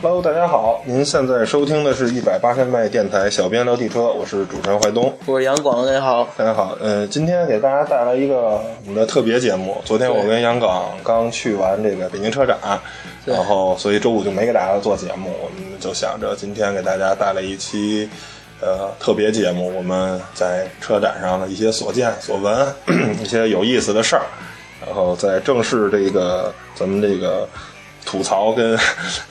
Hello，大家好，您现在收听的是一百八十迈电台小编聊汽车，我是主持人怀东。我是杨广，大家好。大家好，呃，今天给大家带来一个我们的特别节目。昨天我跟杨广刚去完这个北京车展，然后所以周五就没给大家做节目，我们就想着今天给大家带来一期呃特别节目，我们在车展上的一些所见所闻，一些有意思的事儿，然后在正式这个咱们这个吐槽跟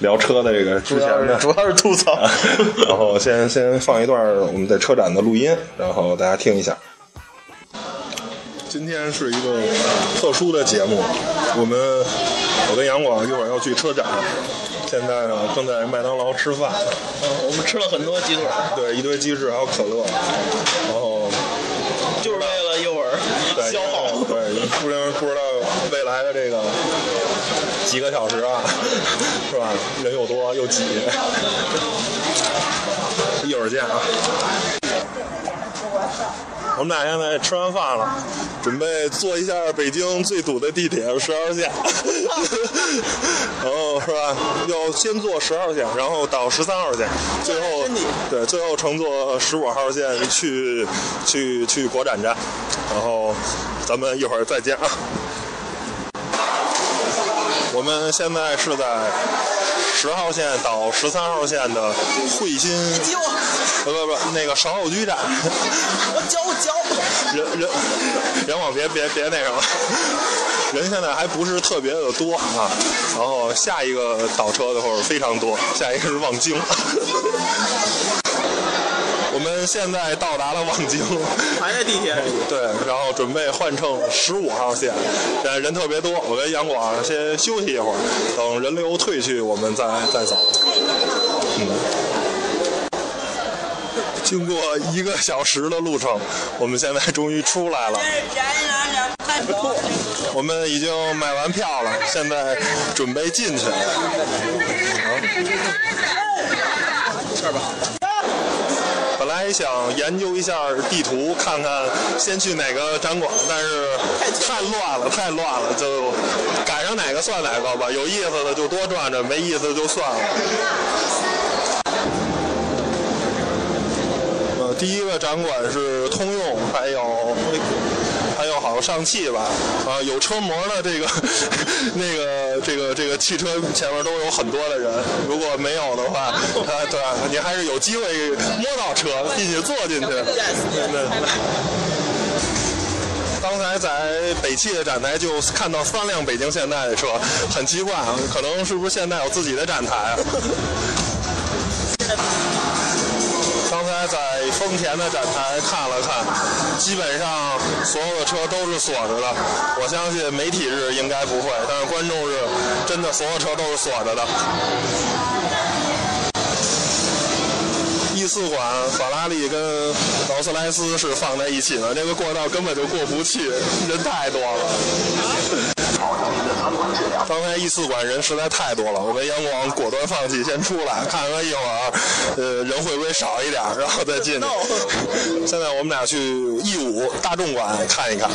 聊车的这个之前的，主要是 吐槽。然后先先放一段我们在车展的录音，然后大家听一下。今天是一个特殊的节目，我们我跟杨广一会儿要去车展，现在呢正在麦当劳吃饭，嗯，我们吃了很多鸡腿，对，一堆鸡翅还有可乐，然后就是为了一会儿对消耗。对，不知不知道未来的这个几个小时啊，是吧？人又多又挤，一会儿见啊。我们俩现在吃完饭了，准备坐一下北京最堵的地铁十号线，然后是吧？要先坐十号线，然后倒十三号线，最后对，最后乘坐十五号线去去去国展站，然后咱们一会儿再见啊。我们现在是在十号线到十三号线的汇新，救我！不不不，那个少后居站。我脚我脚！人人人往别别别那什么，人现在还不是特别的多啊。然后下一个倒车的会儿非常多，下一个是望京。我们现在到达了望京，还在地铁里。对，然后准备换乘十五号线，现在人特别多，我跟杨广先休息一会儿，等人流退去，我们再再走。嗯。经过一个小时的路程，我们现在终于出来了。我们已经买完票了，现在准备进去。这儿吧。本来想研究一下地图，看看先去哪个展馆，但是太乱了，太乱了，就赶上哪个算哪个吧。有意思的就多转转，没意思就算了。呃，第一个展馆是通用，还有上汽吧，啊，有车模的这个 那个这个这个汽车前面都有很多的人，如果没有的话，啊，对？你还是有机会摸到车，并且坐进去。对对。刚才在北汽的展台就看到三辆北京现代的车，很奇怪啊，可能是不是现代有自己的展台啊？丰田的展台看了看，基本上所有的车都是锁着的。我相信媒体日应该不会，但是观众日真的所有车都是锁着的。E 四馆法拉利跟劳斯莱斯是放在一起的，这个过道根本就过不去，人太多了。刚才 E 四馆人实在太多了，我跟杨广果断放弃，先出来看看一会儿，呃，人会不会少一点，然后再进去。现在我们俩去 E 五大众馆看一看。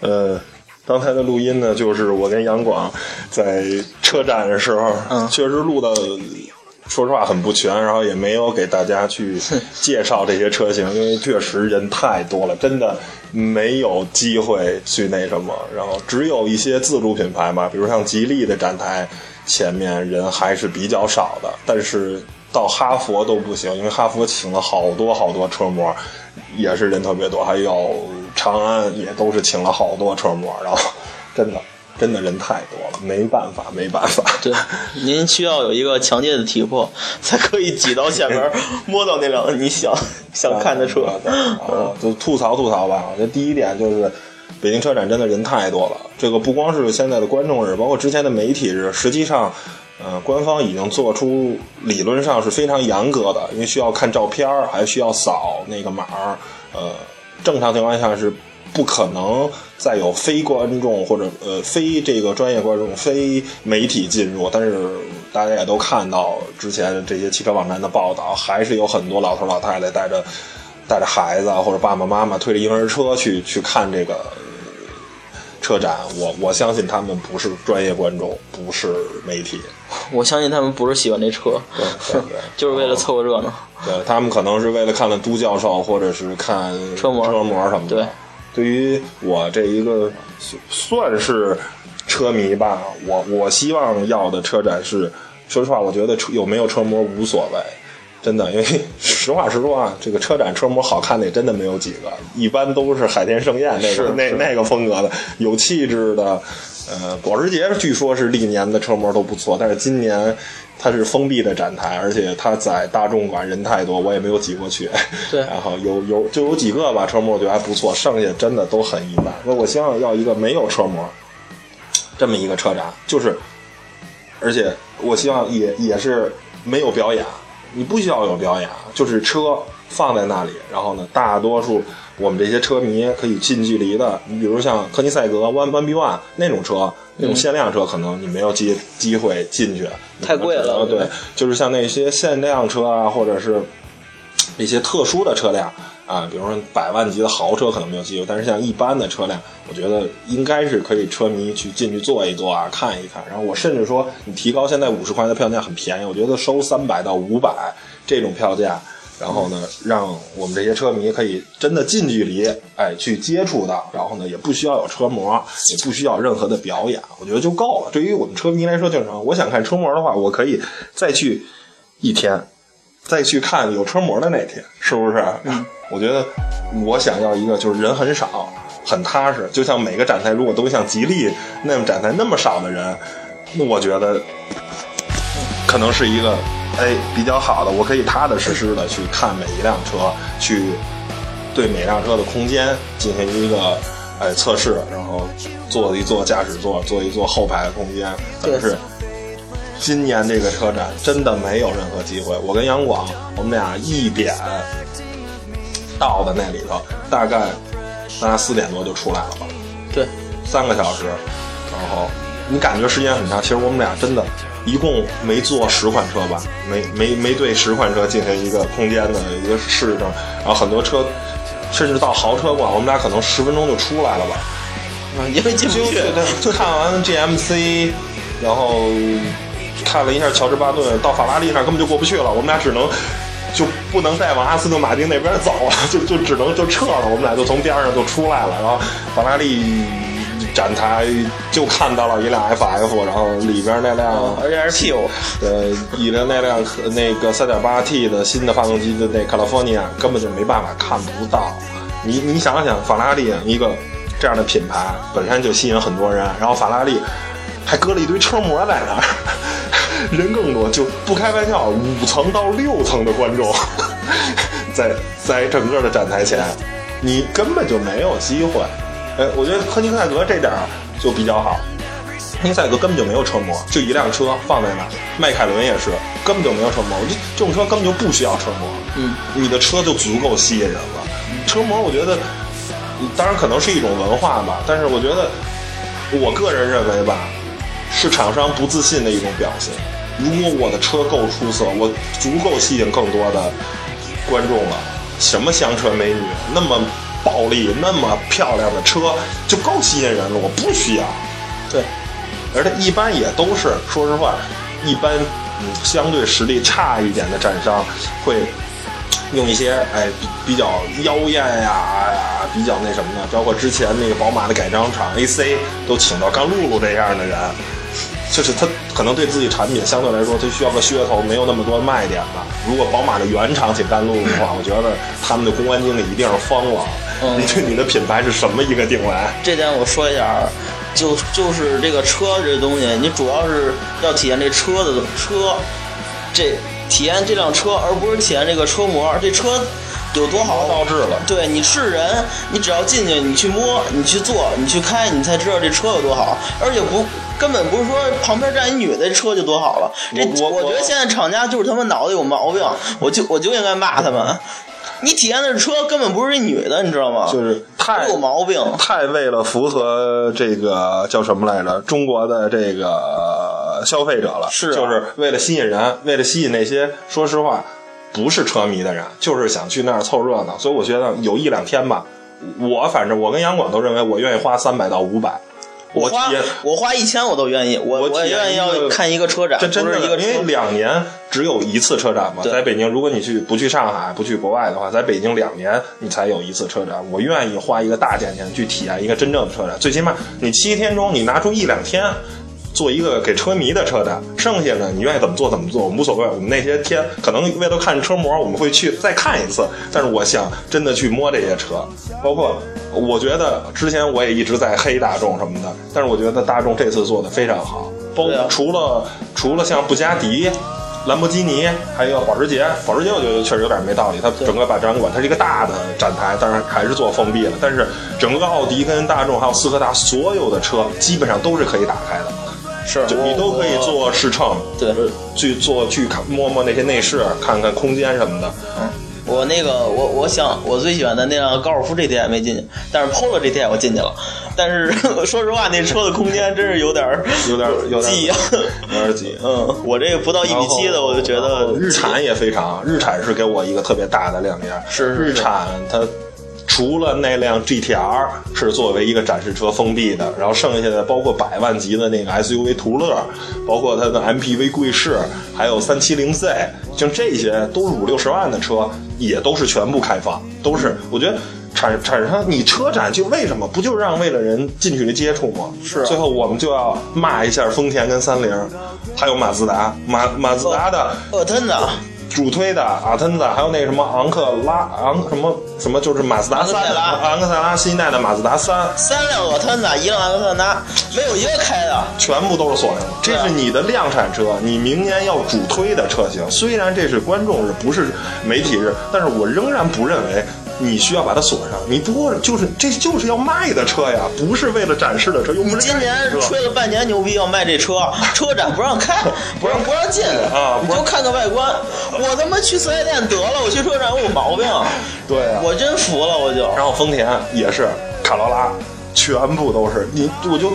呃，刚才的录音呢，就是我跟杨广在车展的时候，嗯确实录的，说实话很不全，然后也没有给大家去介绍这些车型，因为确实人太多了，真的没有机会去那什么。然后只有一些自主品牌嘛，比如像吉利的展台前面人还是比较少的，但是到哈佛都不行，因为哈佛请了好多好多车模，也是人特别多，还有长安也都是请了好多车模，然后真的真的人太多了，没办法，没办法。对，您需要有一个强烈的体魄，才可以挤到前面，摸到那辆你想想看的车。对啊就吐槽吐槽吧。我觉得第一点就是，北京车展真的人太多了。这个不光是现在的观众日，包括之前的媒体日，实际上，呃，官方已经做出理论上是非常严格的，因为需要看照片儿，还需要扫那个码儿。呃，正常情况下是不可能再有非观众或者呃非这个专业观众、非媒体进入。但是大家也都看到之前这些汽车网站的报道，还是有很多老头老太太带着 带着孩子啊或者爸爸妈妈推着婴儿车去去看这个。呃车展，我我相信他们不是专业观众，不是媒体，我相信他们不是喜欢这车，对对对 就是为了凑个热闹。对他们可能是为了看看都教授，或者是看车模车模什么的。对，对于我这一个算是车迷吧，我我希望要的车展是，说实话，我觉得车有没有车模无所谓。真的，因为实话实说啊，这个车展车模好看的也真的没有几个，一般都是海天盛宴那个那那个风格的，有气质的。呃，保时捷据说是历年的车模都不错，但是今年它是封闭的展台，而且它在大众馆人太多，我也没有挤过去。对 然后有有就有几个吧，车模我觉得还不错，剩下真的都很一般。那我希望要一个没有车模这么一个车展，就是，而且我希望也也是没有表演，你不需要有表演，就是车放在那里，然后呢，大多数我们这些车迷可以近距离的，你比如像科尼赛格 One One B One 那种车，那种限量车，可能你没有机机会进去，太贵了呃对，就是像那些限量车啊，或者是一些特殊的车辆啊，比如说百万级的豪车可能没有机会，但是像一般的车辆，我觉得应该是可以车迷去进去坐一坐啊，看一看。然后我甚至说，你提高现在五十块钱的票价很便宜，我觉得收三百到五百这种票价。然后呢，让我们这些车迷可以真的近距离，哎，去接触到，然后呢，也不需要有车模，也不需要任何的表演，我觉得就够了。对于我们车迷来说，就是我想看车模的话，我可以再去一天，再去看有车模的那天，是不是？嗯，我觉得我想要一个就是人很少，很踏实，就像每个展台如果都像吉利那么展台那么少的人，那我觉得可能是一个哎比较好的，我可以踏踏实实的去看每一辆车，去对每辆车的空间进行一个哎测试，然后坐一坐驾驶座，坐一坐后排的空间，但是。今年这个车展真的没有任何机会。我跟杨广，我们俩一点到的那里头，大概咱俩四点多就出来了吧，对，三个小时。然后你感觉时间很长，其实我们俩真的一共没坐十款车吧，没没没对十款车进行一个空间的一个试乘。然后很多车，甚至到豪车馆，我们俩可能十分钟就出来了吧。嗯因为进不去。就看完 GMC，然后看了一下乔治巴顿，到法拉利那根本就过不去了，我们俩只能就不能再往阿斯顿马丁那边走了，就就只能就撤了，我们俩就从边上就出来了，然后法拉利展台就看到了一辆 FF，然后里边那辆。而且还是 P 五，呃，里边那辆那个 3.8T 的新的发动机的那 California 根本就没办法看不到。你你想想，法拉利一个这样的品牌本身就吸引很多人，然后法拉利还搁了一堆车模在那儿，人更多，就不开玩笑，五层到六层的观众 在在整个的展台前，你根本就没有机会。呃，我觉得科尼塞格这点儿就比较好，科尼塞格根本就没有车模，就一辆车放在那儿。迈凯伦也是，根本就没有车模。这这种车根本就不需要车模，嗯，你的车就足够吸引人了。车模，我觉得，当然可能是一种文化吧，但是我觉得，我个人认为吧，是厂商不自信的一种表现。如果我的车够出色，我足够吸引更多的观众了，什么香车美女，那么暴力、那么漂亮的车就够吸引人了，我不需要。对，而且一般也都是，说实话，一般嗯相对实力差一点的战商会用一些哎比比较妖艳呀呀，比较那什么的，包括之前那个宝马的改装厂 AC 都请到甘露露这样的人，就是他可能对自己产品相对来说他需要个噱头，没有那么多卖点吧。如果宝马的原厂请甘露露的话，我觉得他们的公关经理一定是疯了。嗯你对 你的品牌是什么一个定位？这点我说一下啊，就就是这个车这东西，你主要是要体验这车的车，这体验这辆车，而不是体验这个车模。这车有多好，倒置了。对，你是人，你只要进去，你去摸，你去坐，你去开，你才知道这车有多好。而且不，根本不是说旁边站一女的，车就多好了。我我觉得现在厂家就是他妈脑子有毛病，我就我就应该骂他们。你体验的车根本不是一女的，你知道吗？就是太有毛病。太为了符合这个叫什么来着？中国的这个消费者了，是啊就是为了吸引人，为了吸引那些说实话不是车迷的人，就是想去那儿凑热闹。所以我觉得有一两天吧，我反正我跟杨广都认为我愿意花三百到五百我花我花一千我都愿意，我我愿意要看一个车展，这真的，一个因为。两年只有一次车展嘛，在北京，如果你去不去上海，不去国外的话，在北京两年你才有一次车展。我愿意花一个大价钱去体验一个真正的车展，最起码你七天中你拿出一两天。做一个给车迷的车展，剩下的你愿意怎么做怎么做，我们无所谓。我们那些天可能为了看车模，我们会去再看一次。但是我想真的去摸这些车，包括我觉得之前我也一直在黑大众什么的，但是我觉得大众这次做的非常好，包对啊除了除了像布加迪。兰博基尼，还有保时捷，保时捷我觉得确实有点没道理。它整个把展馆，它是一个大的展台，但是还是做封闭了。但是整个奥迪跟大众还有斯柯达所有的车基本上都是可以打开的，是，就你都可以。做试乘，对呃去做去看摸摸那些内饰，看看空间什么的。嗯我那个我我想我最喜欢的那辆高尔夫 GTI 没进去，但是 Polo GTI 我进去了。但是 说实话，那车的空间真是有点儿有点有点挤啊。有点挤。嗯，我这个不到一米七的，我就觉得日产也非常，日产是给我一个特别大的亮点。是是是日产它除了那辆 GTR 是作为一个展示车封闭的，然后剩下的包括百万级的那个 SUV 途乐，包括它的 MPV 贵士，还有三七零 Z，像这些都是五六十万的车，也都是全部开放，都是我觉得。产产生你车展就为什么不就让为了人近距离接触吗？是啊最后我们就要骂一下丰田跟三菱，还有马自达，马马自达的呃，真的，主推的阿腾子，还有那个什么昂克拉昂什么什么，就是马自达三昂克赛拉昂克赛拉新一代的马自达三，三辆阿特纳，一辆昂克赛拉，没有一个开的。全部都是锁上的。这是你的量产车，你明年要主推的车型。虽然这是观众日，不是媒体日，但是我仍然不认为。你需要把它锁上，你不过就是这就是要卖的车呀，不是为了展示的车，又不是今年吹了半年牛逼要卖这车，车展不让开，不让不让进啊你 就看看外观。我他妈去四 S 店得了，我去车展我有毛病，对啊，我真服了，我就。然后丰田也是卡罗拉，全部都是你，我就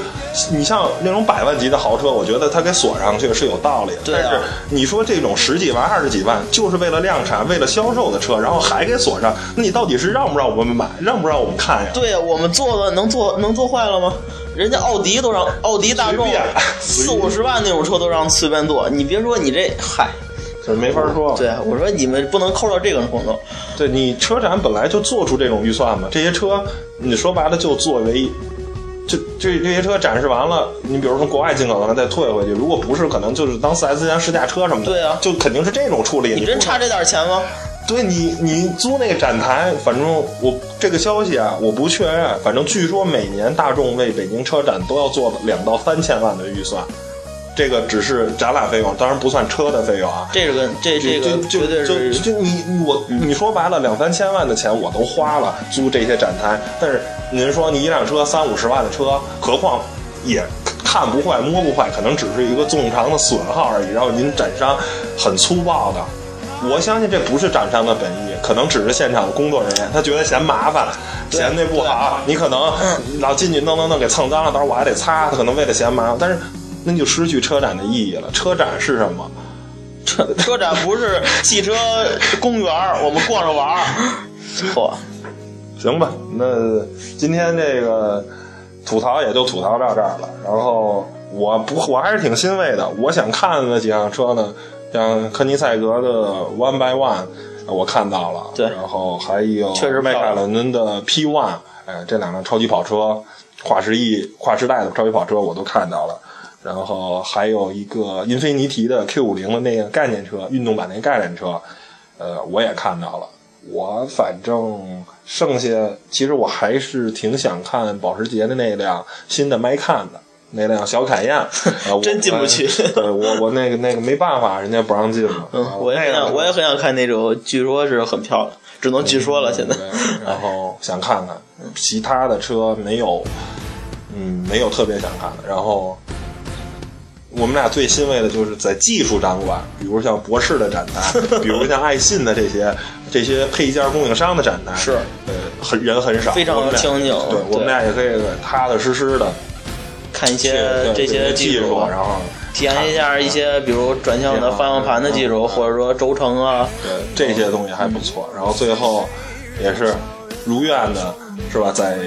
你像那种百万级的豪车，我觉得它给锁上去是有道理的。对啊但是你说这种十几万、二十几万，就是为了量产、为了销售的车，然后还给锁上，那你到底是让不让我们买，让不让我们看呀？对呀，我们做的能做能做坏了吗？人家奥迪都让奥迪大众四五十万那种车都让随便坐，你别说你这嗨，这没法说。对我说你们不能抠到这个程度。对你车展本来就做出这种预算嘛，这些车你说白了就作为。就这这些车展示完了，你比如从国外进口的再退回去，如果不是，可能就是当四 S 店试驾车什么的。对啊就肯定是这种处理。你真差这点钱吗？对你，你租那个展台，反正我这个消息啊，我不确认。反正据说每年大众为北京车展都要做两到三千万的预算，这个只是展览费用，当然不算车的费用啊。这是个这这个就绝对就是就你你我你说白了两三千万的钱我都花了。租这些展台，但是您说你一辆车三五十万的车，何况也看不坏摸不坏，可能只是一个纵常的损耗而已。然后您展商很粗暴的，我相信这不是展商的本意，可能只是现场的工作人员，他觉得嫌麻烦，嫌那不好，你可能老进去弄弄弄给蹭脏了，到时候我还得擦，他可能为了嫌麻烦，但是那就失去车展的意义了。车展是什么？车车展不是汽车公园，我们逛着玩儿。嚯，行吧，那今天这个吐槽也就吐槽到这儿了。然后我不，我还是挺欣慰的。我想看的几辆车呢，像科尼赛格的 One by One，我看到了。对然后还有确实迈凯伦的 P One，哎，这两辆超级跑车，跨时翼、跨时代的超级跑车我都看到了。然后还有一个英菲尼迪的 Q 五零的那个概念车，运动版那概念车，呃，我也看到了。我反正剩下，其实我还是挺想看保时捷的那辆新的迈看的那辆小凯宴，呃真进不去对我我那个那个没办法，人家不让进嘛。嗯，我也想，我也很想看那种，据说是很漂亮，只能据说了。现在对然后想看看其他的车没有，嗯，没有特别想看的。然后我们俩最欣慰的就是在技术展馆，比如像博士的展台，比如像爱信的这些这些配件供应商的展台，是呃很人很少，非常我们俩清静对，我们俩也可以踏踏实实的看一些这些技术，然后体验一下一些，比如转向的方向盘的技术，嗯或者说轴承啊。对这些东西还不错。然后最后也是如愿的是吧，在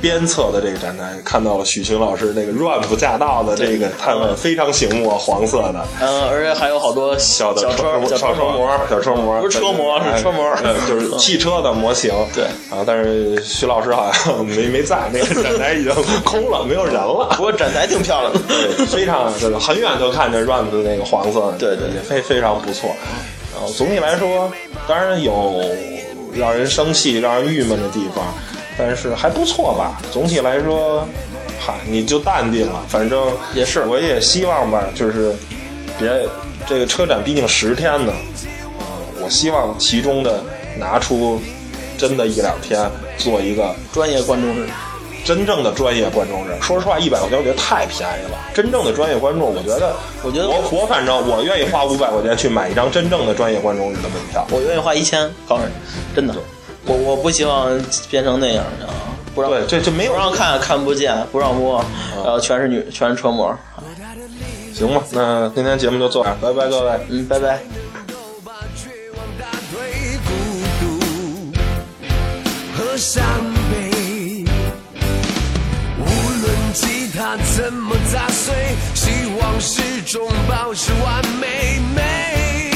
边侧的这个展台看到了许晴老师那个 ramp 驾到的这个摊位，非常醒目，黄色的。嗯，而且还有好多小的小车、小车模、小车模，不是车模，是车模，就是汽车的模型。对啊，但是徐老师好像没没在，那个展台已经空了，没有人了。不过展台挺漂亮的，对，非常就是很远就看见 ramp 的那个黄色，对对，也非非常不错。然后总体来说，当然有让人生气、让人郁闷的地方，但是还不错吧。总体来说，嗨，你就淡定了。反正也是，我也希望吧，就是别这个车展毕竟十天呢，呃，我希望其中的拿出真的一两天做一个专业观众日。真正的专业观众是，说实话，一百块钱我觉得太便宜了。真正的专业观众，我觉得，我觉得我我反正我愿意花五百块钱去买一张真正的专业观众日的门票。我愿意花一千，告诉你，真的，我我不希望变成那样的，不让对这这没有不让看看不见，不让摸，然后全是女，全是车模。行吧，那今天节目就做完，拜拜各位，嗯，拜拜。它怎么砸碎？希望始终保持完美。美，